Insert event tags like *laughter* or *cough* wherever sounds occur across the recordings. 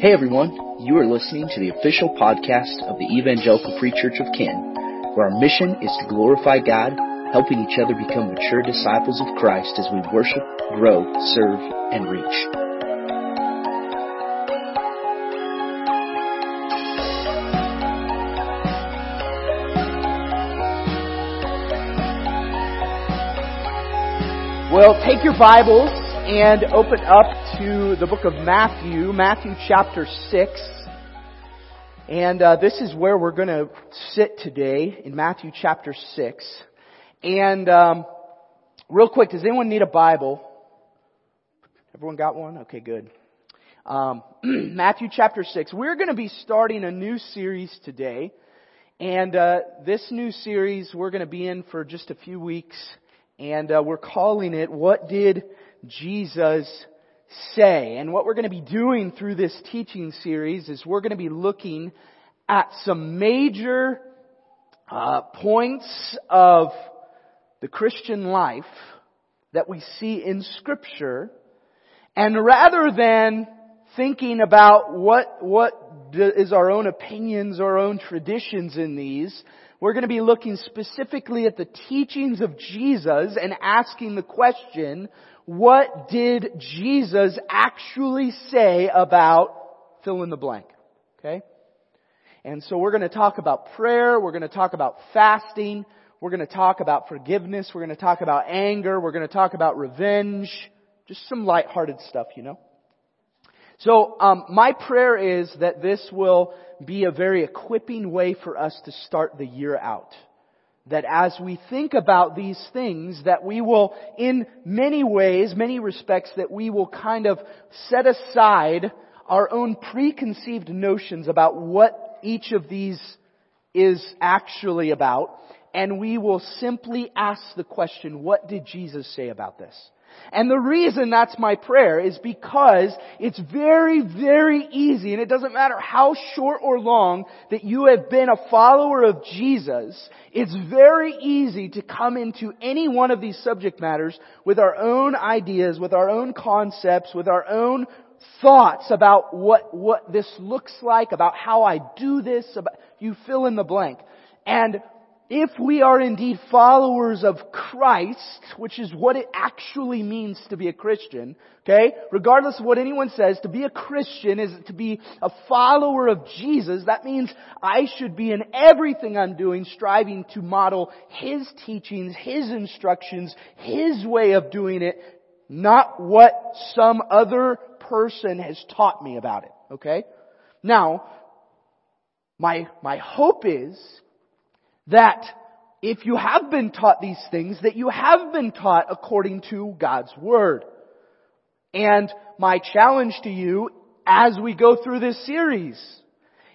Hey everyone, you are listening to the official podcast of the Evangelical Free Church of Canton, where our mission is to glorify God, helping each other become mature disciples of Christ as we worship, grow, serve, and reach. Well, take your Bibles and open up to the book of Matthew, Matthew chapter 6. And uh, this is where we're going to sit today in Matthew chapter 6. And um, real quick, does anyone need a Bible? Everyone got one? Okay, good. Um, *clears throat* Matthew chapter 6. We're going to be starting a new series today. And uh, this new series we're going to be in for just a few weeks. And uh, we're calling it, What Did Jesus Say? And what we're going to be doing through this teaching series is we're going to be looking at some major uh, points of the Christian life that we see in Scripture. And rather than thinking about what, what is our own opinions, our own traditions in these, we're going to be looking specifically at the teachings of Jesus and asking the question, what did Jesus actually say about fill in the blank? Okay? And so we're going to talk about prayer, we're going to talk about fasting, we're going to talk about forgiveness, we're going to talk about anger, we're going to talk about revenge, just some lighthearted stuff, you know. So um, my prayer is that this will be a very equipping way for us to start the year out. That as we think about these things, that we will, in many ways, many respects, that we will kind of set aside our own preconceived notions about what each of these is actually about, and we will simply ask the question, what did Jesus say about this? And the reason that's my prayer is because it's very, very easy, and it doesn't matter how short or long that you have been a follower of Jesus, it's very easy to come into any one of these subject matters with our own ideas, with our own concepts, with our own thoughts about what, what this looks like, about how I do this, about, you fill in the blank. And if we are indeed followers of Christ, which is what it actually means to be a Christian, okay? Regardless of what anyone says, to be a Christian is to be a follower of Jesus. That means I should be in everything I'm doing striving to model His teachings, His instructions, His way of doing it, not what some other person has taught me about it, okay? Now, my, my hope is that if you have been taught these things, that you have been taught according to God's Word. And my challenge to you as we go through this series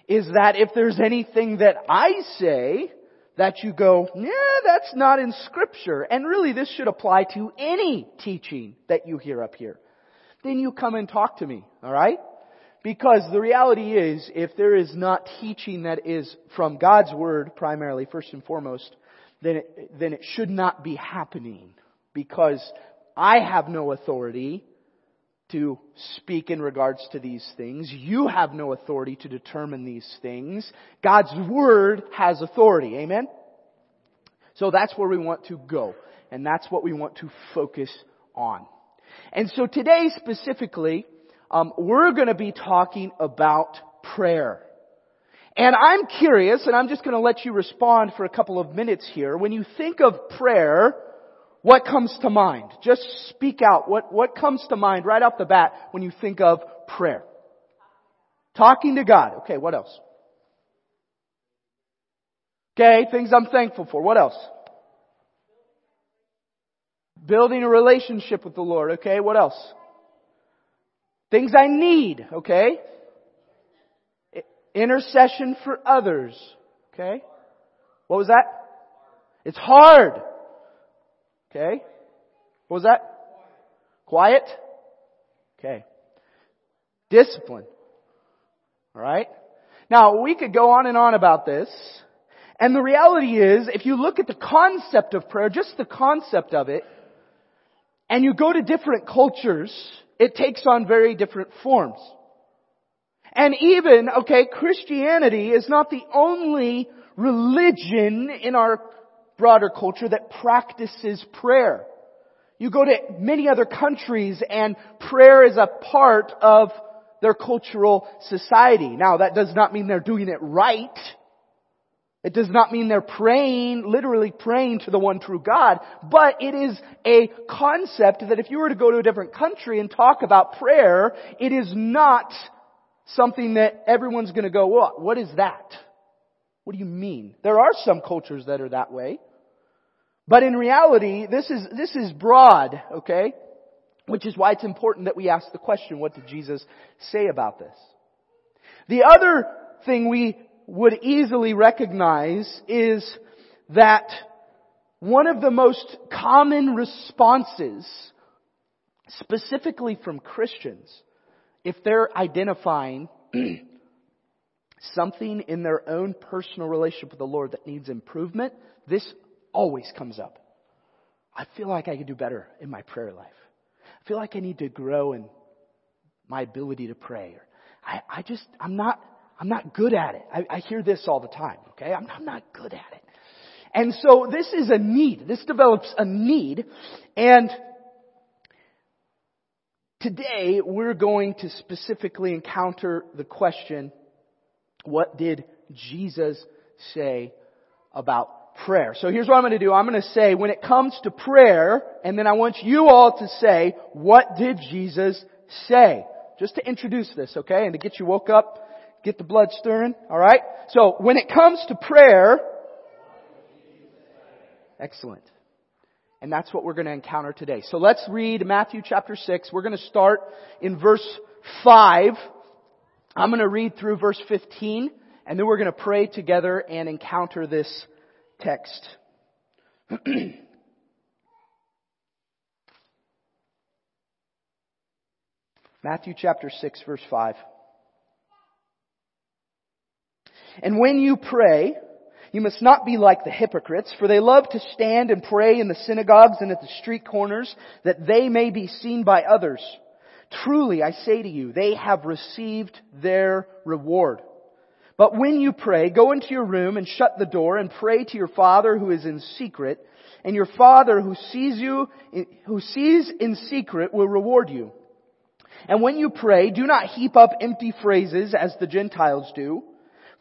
is that if there's anything that I say that you go, yeah, that's not in scripture, and really this should apply to any teaching that you hear up here, then you come and talk to me, alright? Because the reality is, if there is not teaching that is from God's Word primarily, first and foremost, then it, then it should not be happening. Because I have no authority to speak in regards to these things. You have no authority to determine these things. God's Word has authority. Amen? So that's where we want to go. And that's what we want to focus on. And so today specifically, um, we're going to be talking about prayer. And I'm curious, and I'm just going to let you respond for a couple of minutes here. When you think of prayer, what comes to mind? Just speak out. What, what comes to mind right off the bat when you think of prayer? Talking to God. Okay, what else? Okay, things I'm thankful for. What else? Building a relationship with the Lord. Okay, what else? Things I need, okay? Intercession for others, okay? What was that? It's hard. Okay? What was that? Quiet? Okay. Discipline. Alright? Now, we could go on and on about this. And the reality is, if you look at the concept of prayer, just the concept of it, and you go to different cultures, it takes on very different forms. And even, okay, Christianity is not the only religion in our broader culture that practices prayer. You go to many other countries and prayer is a part of their cultural society. Now that does not mean they're doing it right. It does not mean they're praying, literally praying to the one true God, but it is a concept that if you were to go to a different country and talk about prayer, it is not something that everyone's gonna go, what? What is that? What do you mean? There are some cultures that are that way. But in reality, this is, this is broad, okay? Which is why it's important that we ask the question, what did Jesus say about this? The other thing we would easily recognize is that one of the most common responses, specifically from Christians, if they're identifying *clears throat* something in their own personal relationship with the Lord that needs improvement, this always comes up. I feel like I could do better in my prayer life. I feel like I need to grow in my ability to pray. I, I just, I'm not, I'm not good at it. I, I hear this all the time, okay? I'm, I'm not good at it. And so this is a need. This develops a need. And today we're going to specifically encounter the question, what did Jesus say about prayer? So here's what I'm going to do. I'm going to say, when it comes to prayer, and then I want you all to say, what did Jesus say? Just to introduce this, okay? And to get you woke up, get the blood stirring, alright? So, when it comes to prayer, excellent. And that's what we're going to encounter today. So let's read Matthew chapter 6. We're going to start in verse 5 I'm going to read through verse 15 and then we're going to pray together and encounter this text. *clears throat* Matthew chapter 6 verse 5. And when you pray, you must not be like the hypocrites, for they love to stand and pray in the synagogues and at the street corners that they may be seen by others. Truly, I say to you, they have received their reward. But when you pray, go into your room and shut the door and pray to your Father who is in secret, and your Father who sees you, who sees in secret will reward you. And when you pray, do not heap up empty phrases as the Gentiles do,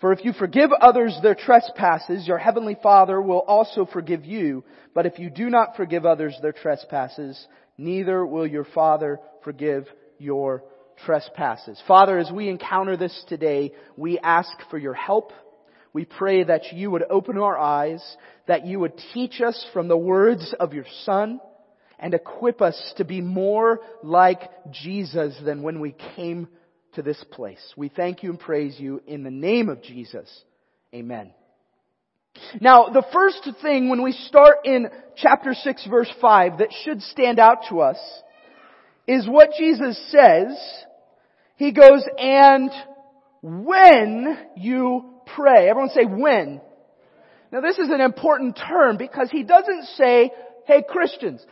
For if you forgive others their trespasses, your heavenly Father will also forgive you. But if you do not forgive others their trespasses, neither will your Father forgive your trespasses. Father, as we encounter this today, we ask for your help. We pray that you would open our eyes, that you would teach us from the words of your Son, and equip us to be more like Jesus than when we came to this place. We thank you and praise you in the name of Jesus. Amen. Now, the first thing when we start in chapter 6 verse 5 that should stand out to us is what Jesus says. He goes, and when you pray. Everyone say when. Now this is an important term because he doesn't say, hey Christians,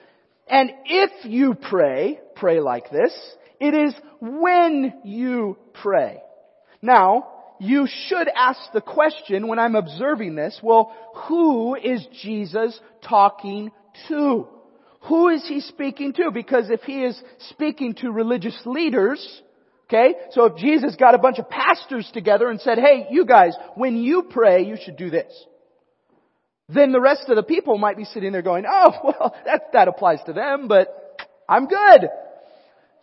and if you pray, pray like this. It is when you pray. Now, you should ask the question when I'm observing this, well, who is Jesus talking to? Who is he speaking to? Because if he is speaking to religious leaders, okay, so if Jesus got a bunch of pastors together and said, hey, you guys, when you pray, you should do this. Then the rest of the people might be sitting there going, oh, *laughs* well, that, that applies to them, but I'm good.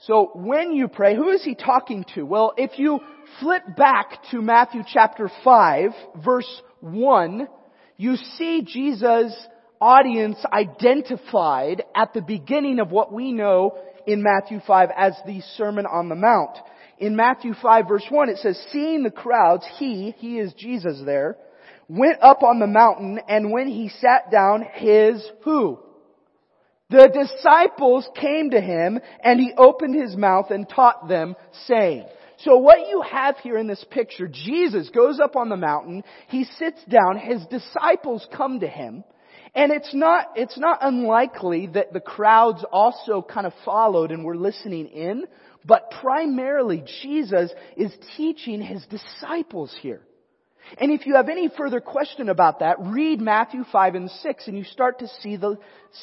So when you pray, who is he talking to? Well, if you flip back to Matthew chapter 5, verse 1, you see Jesus' audience identified at the beginning of what we know in Matthew 5 as the Sermon on the Mount. In Matthew 5 verse 1 it says, seeing the crowds, he, he is Jesus there, went up on the mountain and when he sat down, his who? The disciples came to him and he opened his mouth and taught them saying, so what you have here in this picture, Jesus goes up on the mountain, he sits down, his disciples come to him, and it's not, it's not unlikely that the crowds also kind of followed and were listening in, but primarily Jesus is teaching his disciples here. And if you have any further question about that, read Matthew 5 and 6 and you start to see the,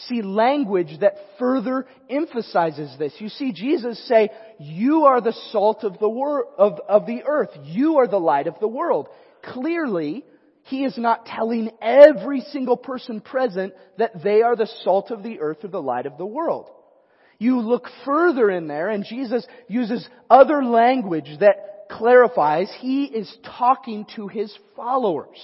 see language that further emphasizes this. You see Jesus say, you are the salt of the wor- of, of the earth. You are the light of the world. Clearly, he is not telling every single person present that they are the salt of the earth or the light of the world. You look further in there and Jesus uses other language that clarifies he is talking to his followers,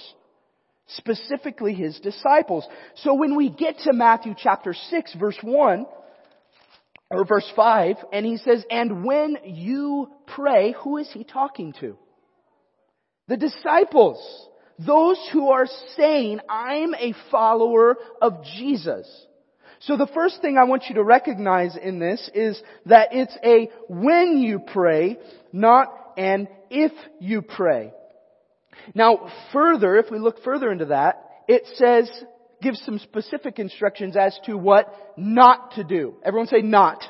specifically his disciples. So when we get to Matthew chapter 6 verse 1, or verse 5, and he says, and when you pray, who is he talking to? The disciples. Those who are saying, I'm a follower of Jesus. So the first thing I want you to recognize in this is that it's a when you pray, not and if you pray. Now further, if we look further into that, it says, gives some specific instructions as to what not to do. Everyone say not.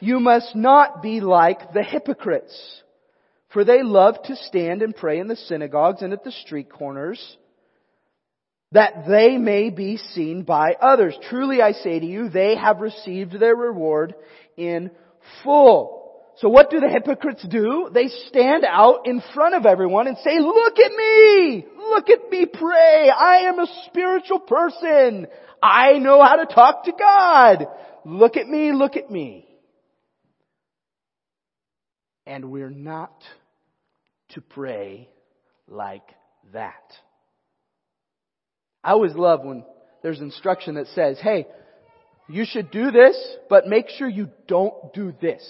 You must not be like the hypocrites, for they love to stand and pray in the synagogues and at the street corners, that they may be seen by others. Truly I say to you, they have received their reward in full. So what do the hypocrites do? They stand out in front of everyone and say, look at me! Look at me pray! I am a spiritual person! I know how to talk to God! Look at me, look at me. And we're not to pray like that. I always love when there's instruction that says, hey, you should do this, but make sure you don't do this.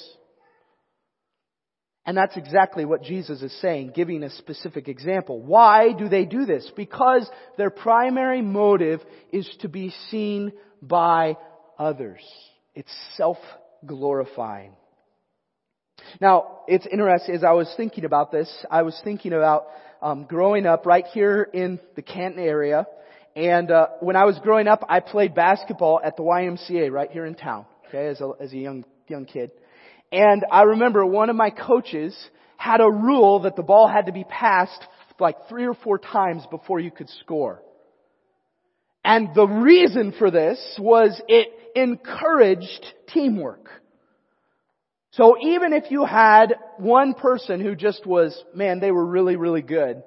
And that's exactly what Jesus is saying, giving a specific example. Why do they do this? Because their primary motive is to be seen by others. It's self-glorifying. Now, it's interesting, as I was thinking about this, I was thinking about um, growing up right here in the Canton area. And uh, when I was growing up, I played basketball at the YMCA right here in town, okay, as a, as a young, young kid. And I remember one of my coaches had a rule that the ball had to be passed like three or four times before you could score. And the reason for this was it encouraged teamwork. So even if you had one person who just was, man, they were really, really good,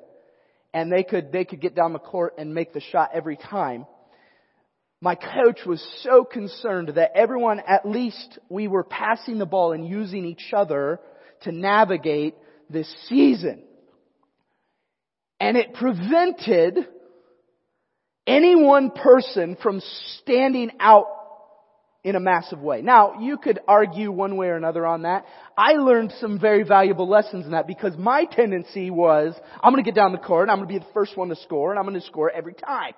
and they could, they could get down the court and make the shot every time, my coach was so concerned that everyone, at least we were passing the ball and using each other to navigate this season. And it prevented any one person from standing out in a massive way. Now, you could argue one way or another on that. I learned some very valuable lessons in that because my tendency was, I'm gonna get down the court I'm gonna be the first one to score and I'm gonna score every time.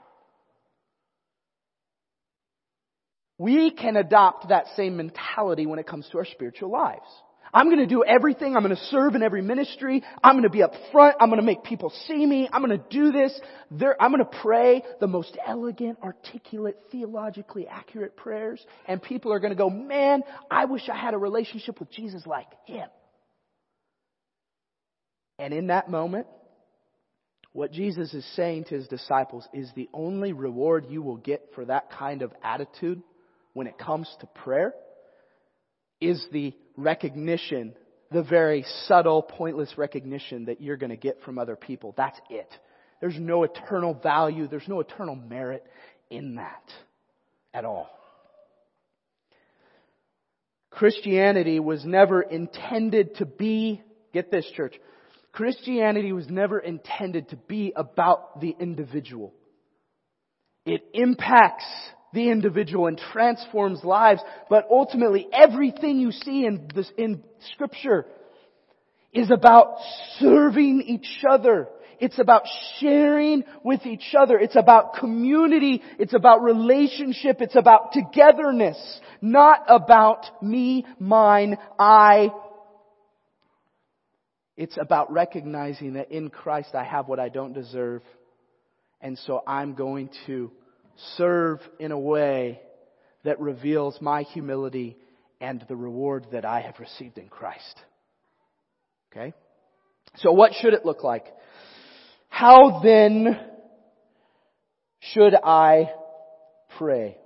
We can adopt that same mentality when it comes to our spiritual lives. I'm going to do everything. I'm going to serve in every ministry. I'm going to be up front. I'm going to make people see me. I'm going to do this. I'm going to pray the most elegant, articulate, theologically accurate prayers. And people are going to go, man, I wish I had a relationship with Jesus like him. And in that moment, what Jesus is saying to his disciples is the only reward you will get for that kind of attitude when it comes to prayer is the recognition, the very subtle, pointless recognition that you're going to get from other people. That's it. There's no eternal value, there's no eternal merit in that at all. Christianity was never intended to be, get this church, Christianity was never intended to be about the individual. It impacts the individual and transforms lives, but ultimately everything you see in this, in scripture is about serving each other. It's about sharing with each other. It's about community. It's about relationship. It's about togetherness. Not about me, mine, I. It's about recognizing that in Christ I have what I don't deserve. And so I'm going to serve in a way that reveals my humility and the reward that I have received in Christ. Okay? So what should it look like? How then should I pray?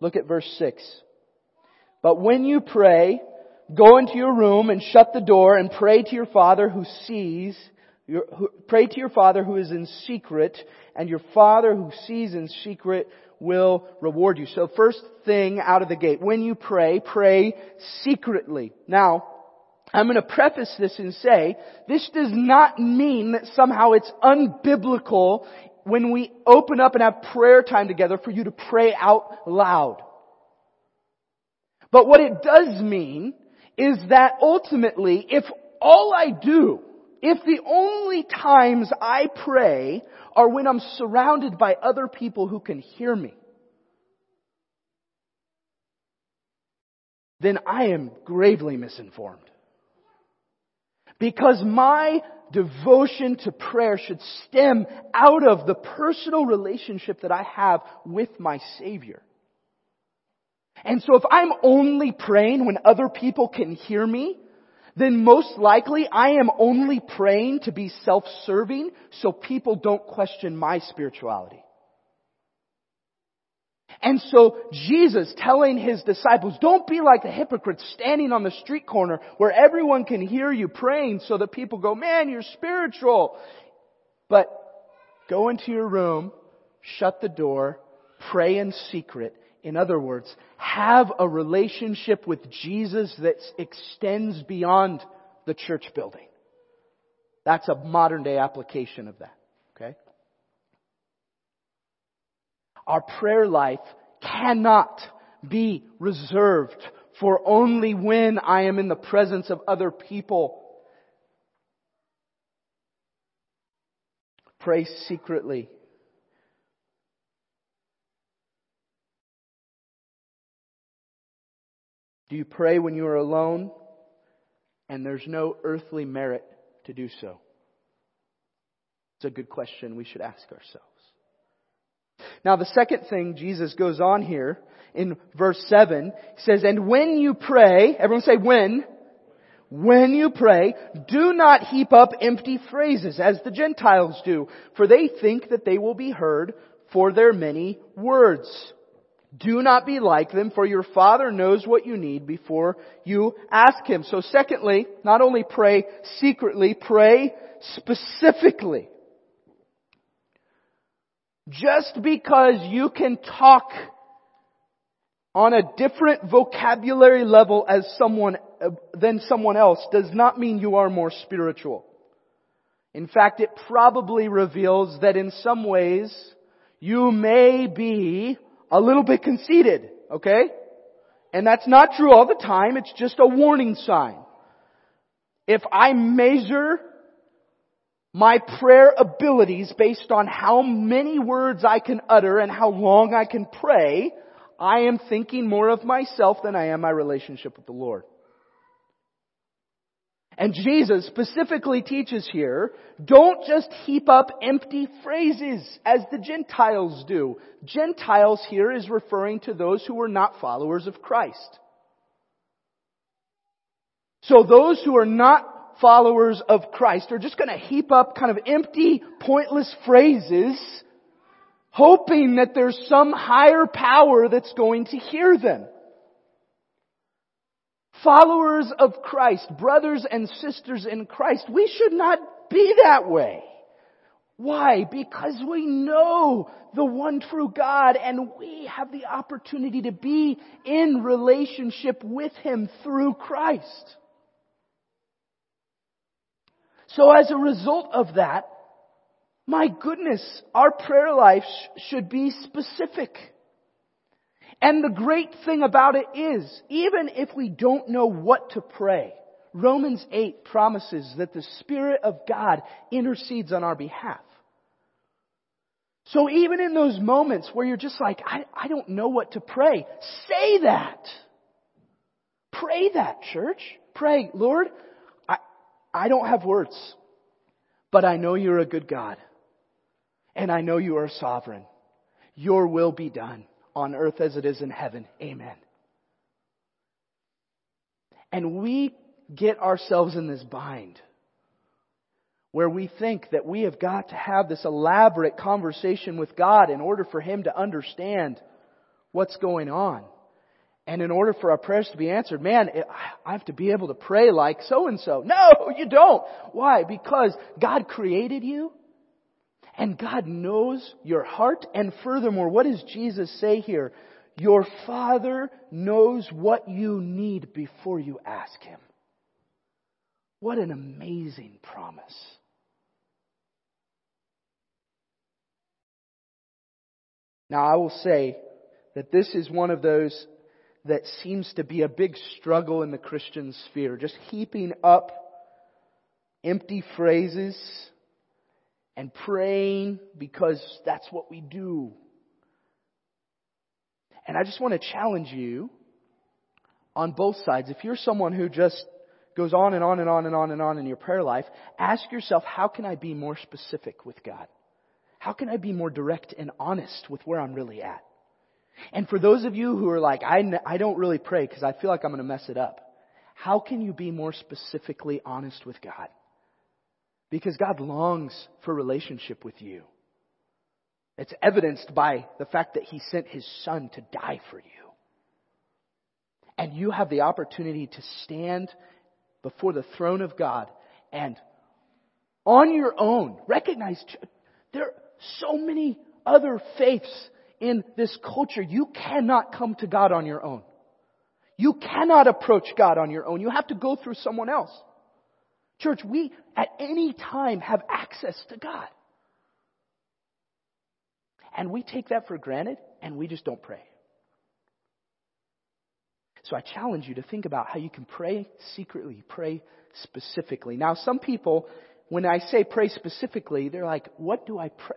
Look at verse 6. But when you pray, go into your room and shut the door and pray to your Father who sees, your, who, pray to your Father who is in secret, and your Father who sees in secret will reward you. So first thing out of the gate, when you pray, pray secretly. Now, I'm going to preface this and say, this does not mean that somehow it's unbiblical when we open up and have prayer time together for you to pray out loud. But what it does mean is that ultimately, if all I do, if the only times I pray are when I'm surrounded by other people who can hear me, then I am gravely misinformed. Because my devotion to prayer should stem out of the personal relationship that I have with my Savior. And so if I'm only praying when other people can hear me, then most likely I am only praying to be self-serving so people don't question my spirituality. And so Jesus telling his disciples, don't be like the hypocrites standing on the street corner where everyone can hear you praying so that people go, man, you're spiritual. But go into your room, shut the door, pray in secret. In other words, have a relationship with Jesus that extends beyond the church building. That's a modern day application of that. Okay? Our prayer life cannot be reserved for only when I am in the presence of other people. Pray secretly. Do you pray when you are alone and there's no earthly merit to do so? It's a good question we should ask ourselves. Now the second thing Jesus goes on here in verse 7 says, And when you pray, everyone say when, when you pray, do not heap up empty phrases as the Gentiles do, for they think that they will be heard for their many words. Do not be like them, for your Father knows what you need before you ask Him. So secondly, not only pray secretly, pray specifically. Just because you can talk on a different vocabulary level as someone, uh, than someone else does not mean you are more spiritual. In fact, it probably reveals that in some ways you may be a little bit conceited, okay? And that's not true all the time, it's just a warning sign. If I measure my prayer abilities based on how many words I can utter and how long I can pray, I am thinking more of myself than I am my relationship with the Lord. And Jesus specifically teaches here, don't just heap up empty phrases as the Gentiles do. Gentiles here is referring to those who are not followers of Christ. So those who are not followers of Christ are just going to heap up kind of empty, pointless phrases, hoping that there's some higher power that's going to hear them. Followers of Christ, brothers and sisters in Christ, we should not be that way. Why? Because we know the one true God and we have the opportunity to be in relationship with Him through Christ. So as a result of that, my goodness, our prayer life should be specific. And the great thing about it is, even if we don't know what to pray, Romans 8 promises that the Spirit of God intercedes on our behalf. So even in those moments where you're just like, I, I don't know what to pray, say that. Pray that, church. Pray, Lord, I, I don't have words, but I know you're a good God. And I know you are sovereign. Your will be done on earth as it is in heaven. Amen. And we get ourselves in this bind where we think that we have got to have this elaborate conversation with God in order for Him to understand what's going on. And in order for our prayers to be answered, man, I have to be able to pray like so and so. No, you don't. Why? Because God created you and God knows your heart. And furthermore, what does Jesus say here? Your Father knows what you need before you ask Him. What an amazing promise. Now, I will say that this is one of those that seems to be a big struggle in the Christian sphere, just heaping up empty phrases and praying because that's what we do. And I just want to challenge you on both sides. If you're someone who just goes on and on and on and on and on in your prayer life, ask yourself, how can I be more specific with God? How can I be more direct and honest with where I'm really at? And for those of you who are like, I, I don't really pray because I feel like I'm going to mess it up. How can you be more specifically honest with God? Because God longs for relationship with you. It's evidenced by the fact that He sent His Son to die for you. And you have the opportunity to stand before the throne of God and on your own recognize there are so many other faiths in this culture. You cannot come to God on your own. You cannot approach God on your own. You have to go through someone else. Church, we at any time have access to God. And we take that for granted and we just don't pray. So I challenge you to think about how you can pray secretly, pray specifically. Now, some people, when I say pray specifically, they're like, what do I pray?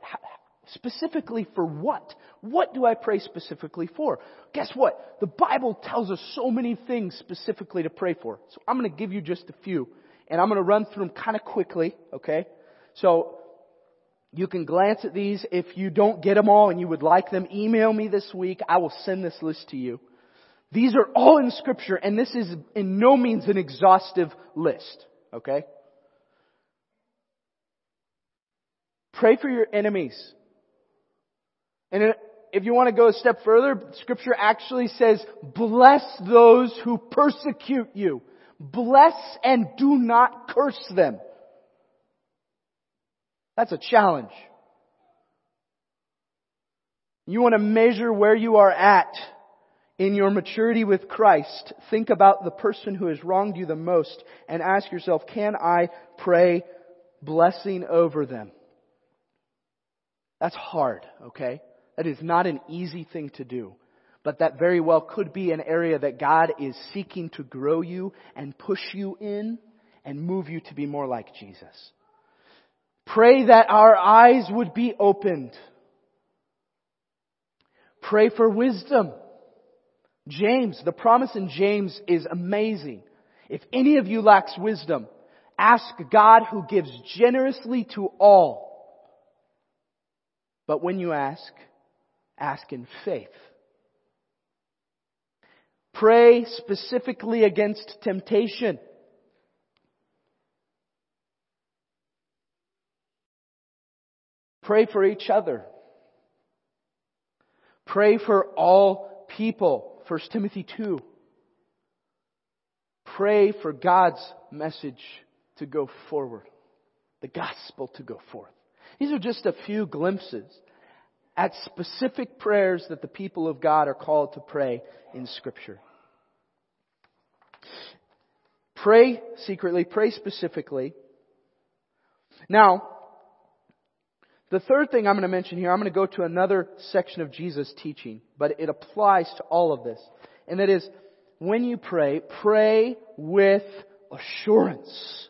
Specifically for what? What do I pray specifically for? Guess what? The Bible tells us so many things specifically to pray for. So I'm going to give you just a few and I'm going to run through them kind of quickly, okay? So, you can glance at these. If you don't get them all and you would like them, email me this week. I will send this list to you. These are all in scripture and this is in no means an exhaustive list, okay? Pray for your enemies. And if you want to go a step further, scripture actually says, bless those who persecute you. Bless and do not curse them. That's a challenge. You want to measure where you are at in your maturity with Christ. Think about the person who has wronged you the most and ask yourself, can I pray blessing over them? That's hard, okay? That is not an easy thing to do but that very well could be an area that God is seeking to grow you and push you in and move you to be more like Jesus. Pray that our eyes would be opened. Pray for wisdom. James, the promise in James is amazing. If any of you lacks wisdom, ask God who gives generously to all. But when you ask, ask in faith Pray specifically against temptation. Pray for each other. Pray for all people. 1 Timothy 2. Pray for God's message to go forward. The gospel to go forth. These are just a few glimpses at specific prayers that the people of God are called to pray in scripture. Pray secretly, pray specifically. Now, The third thing I'm going to mention here, I'm going to go to another section of Jesus' teaching, but it applies to all of this. And that is, when you pray, pray with assurance.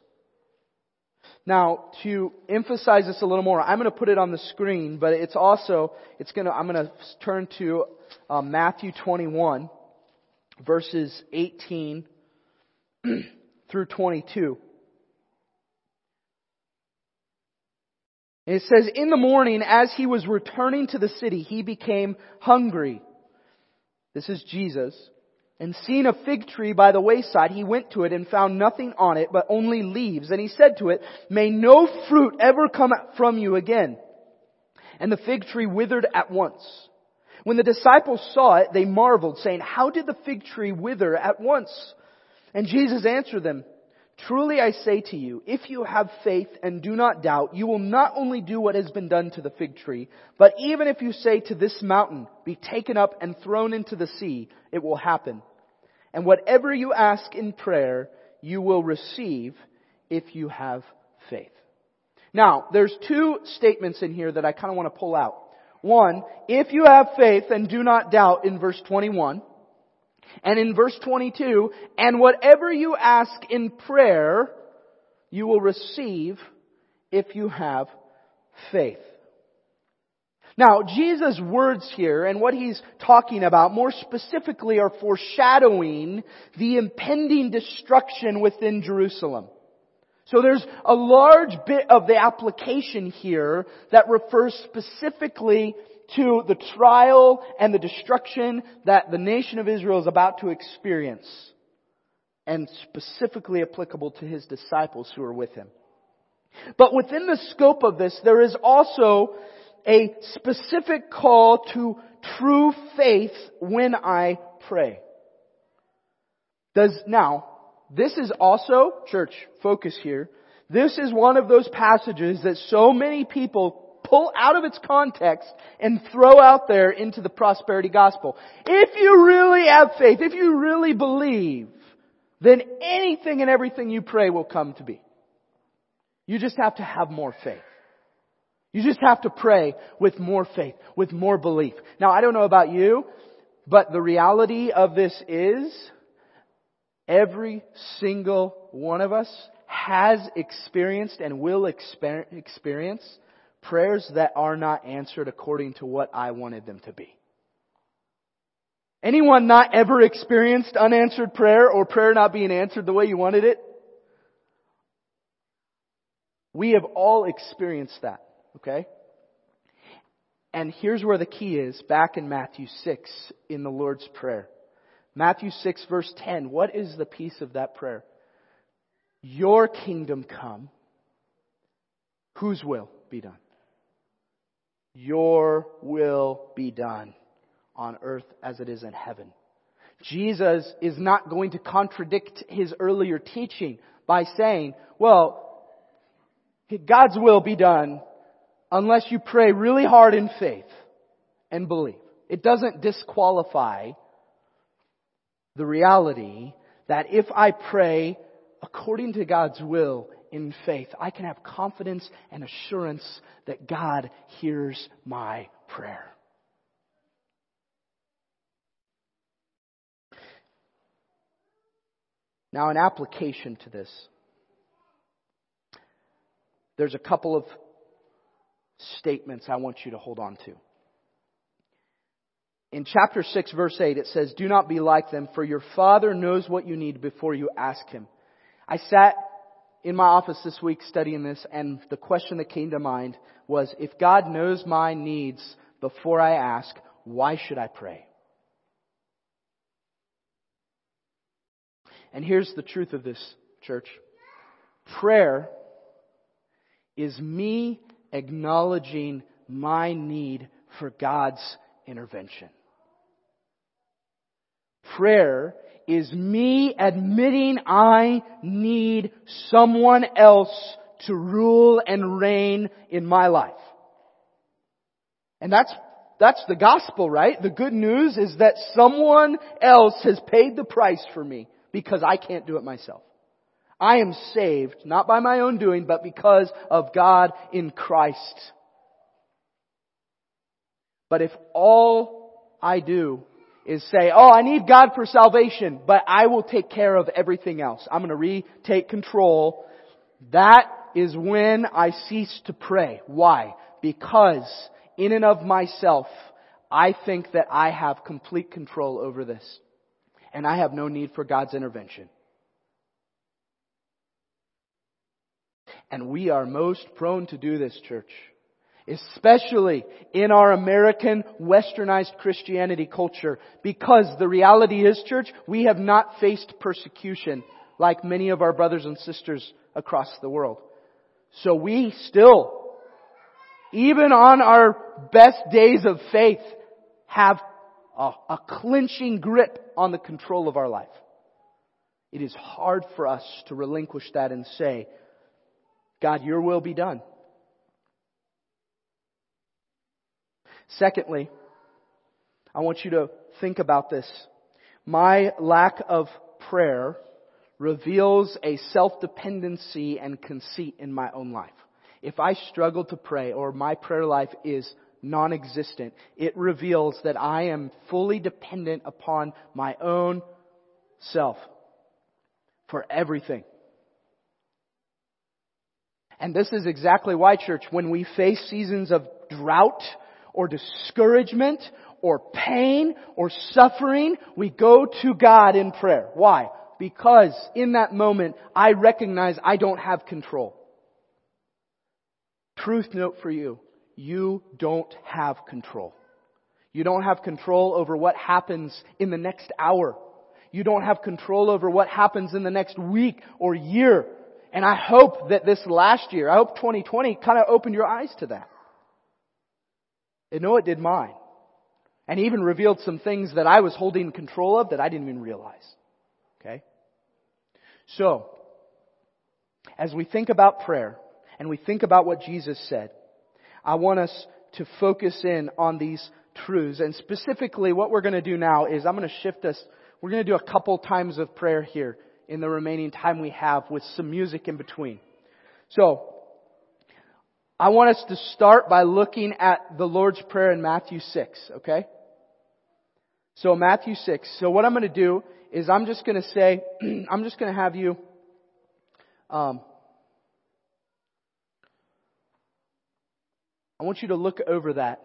Now, to emphasize this a little more, I'm going to put it on the screen, but it's also, it's going to, I'm going to turn to uh, Matthew 21, verses 18 *clears throat* through 22. it says, In the morning, as he was returning to the city, he became hungry. This is Jesus. And seeing a fig tree by the wayside, he went to it and found nothing on it but only leaves. And he said to it, May no fruit ever come from you again. And the fig tree withered at once. When the disciples saw it, they marveled, saying, How did the fig tree wither at once? And Jesus answered them, Truly I say to you, if you have faith and do not doubt, you will not only do what has been done to the fig tree, but even if you say to this mountain, be taken up and thrown into the sea, it will happen. And whatever you ask in prayer, you will receive if you have faith. Now, there's two statements in here that I kind of want to pull out. One, if you have faith and do not doubt in verse 21. And in verse 22, and whatever you ask in prayer, you will receive if you have faith. Now, Jesus' words here and what he's talking about more specifically are foreshadowing the impending destruction within Jerusalem. So there's a large bit of the application here that refers specifically to the trial and the destruction that the nation of Israel is about to experience, and specifically applicable to his disciples who are with him. But within the scope of this, there is also a specific call to true faith when I pray. Does, now, this is also, church, focus here, this is one of those passages that so many people pull out of its context and throw out there into the prosperity gospel. If you really have faith, if you really believe, then anything and everything you pray will come to be. You just have to have more faith. You just have to pray with more faith, with more belief. Now, I don't know about you, but the reality of this is every single one of us has experienced and will experience prayers that are not answered according to what I wanted them to be. Anyone not ever experienced unanswered prayer or prayer not being answered the way you wanted it? We have all experienced that, okay? And here's where the key is, back in Matthew 6 in the Lord's Prayer. Matthew 6 verse 10, what is the piece of that prayer? Your kingdom come, whose will be done? Your will be done on earth as it is in heaven. Jesus is not going to contradict his earlier teaching by saying, well, God's will be done unless you pray really hard in faith and believe. It doesn't disqualify the reality that if I pray according to God's will in faith, I can have confidence and assurance that God hears my prayer. Now, an application to this. There's a couple of statements I want you to hold on to. In chapter 6, verse 8, it says, Do not be like them, for your Father knows what you need before you ask Him. I sat in my office this week studying this, and the question that came to mind was if God knows my needs before I ask, why should I pray? And here's the truth of this, church prayer is me acknowledging my need for God's intervention. Prayer is me admitting I need someone else to rule and reign in my life. And that's, that's the gospel, right? The good news is that someone else has paid the price for me because I can't do it myself. I am saved, not by my own doing, but because of God in Christ. But if all I do is say, oh, I need God for salvation, but I will take care of everything else. I'm going to retake control. That is when I cease to pray. Why? Because in and of myself, I think that I have complete control over this. And I have no need for God's intervention. And we are most prone to do this, church especially in our American westernized Christianity culture because the reality is, church, we have not faced persecution like many of our brothers and sisters across the world. So we still, even on our best days of faith, have a, a clinching grip on the control of our life. It is hard for us to relinquish that and say, God, your will be done. Secondly, I want you to think about this. My lack of prayer reveals a self-dependency and conceit in my own life. If I struggle to pray or my prayer life is non-existent, it reveals that I am fully dependent upon my own self for everything. And this is exactly why, church, when we face seasons of drought or discouragement or pain or suffering, we go to God in prayer. Why? Because in that moment, I recognize I don't have control. Truth note for you. You don't have control. You don't have control over what happens in the next hour. You don't have control over what happens in the next week or year. And I hope that this last year, I hope 2020 kind of opened your eyes to that. I know it did mine. And even revealed some things that I was holding control of that I didn't even realize. Okay? So, as we think about prayer and we think about what Jesus said, I want us to focus in on these truths. And specifically, what we're going to do now is I'm going to shift us. We're going to do a couple times of prayer here in the remaining time we have with some music in between. So, I want us to start by looking at the Lord's Prayer in Matthew 6, okay? So Matthew 6. So what I'm going to do is I'm just going to say, *clears throat* I'm just going to have you, um, I want you to look over that.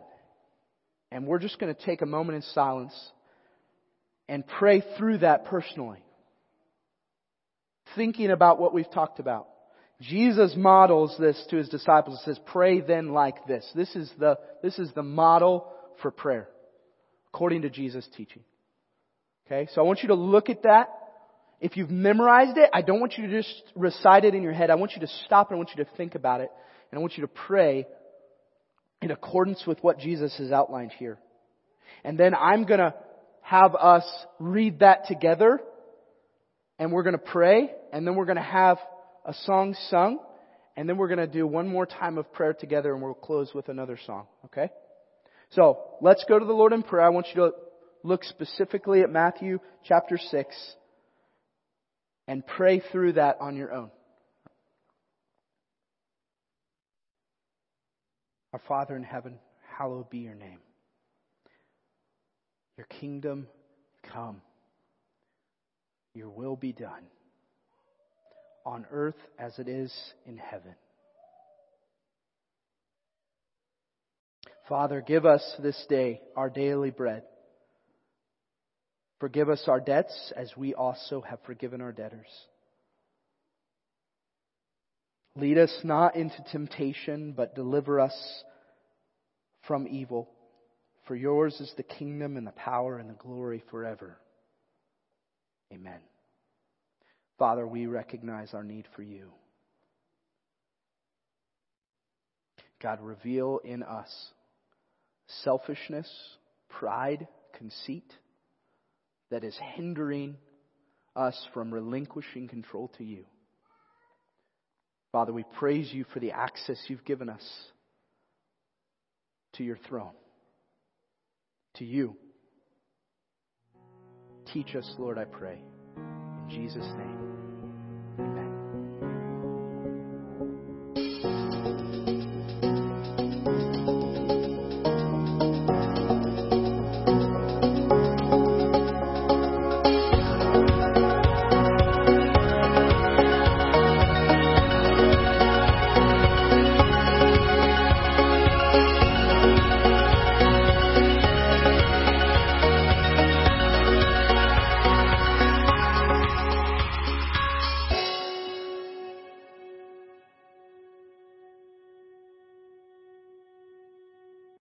And we're just going to take a moment in silence and pray through that personally. Thinking about what we've talked about. Jesus models this to his disciples. He says, pray then like this. This is the, this is the model for prayer, according to Jesus' teaching. Okay, so I want you to look at that. If you've memorized it, I don't want you to just recite it in your head. I want you to stop and I want you to think about it. And I want you to pray in accordance with what Jesus has outlined here. And then I'm gonna have us read that together and we're gonna pray and then we're gonna have a song sung, and then we're going to do one more time of prayer together, and we'll close with another song, okay? So, let's go to the Lord in prayer. I want you to look specifically at Matthew chapter 6 and pray through that on your own. Our Father in heaven, hallowed be your name. Your kingdom come. Your will be done on earth as it is in heaven. Father, give us this day our daily bread. Forgive us our debts as we also have forgiven our debtors. Lead us not into temptation, but deliver us from evil. For yours is the kingdom and the power and the glory forever. Amen. Father, we recognize our need for you. God, reveal in us selfishness, pride, conceit that is hindering us from relinquishing control to you. Father, we praise you for the access you've given us to your throne, to you. Teach us, Lord, I pray. In Jesus' name. Amen.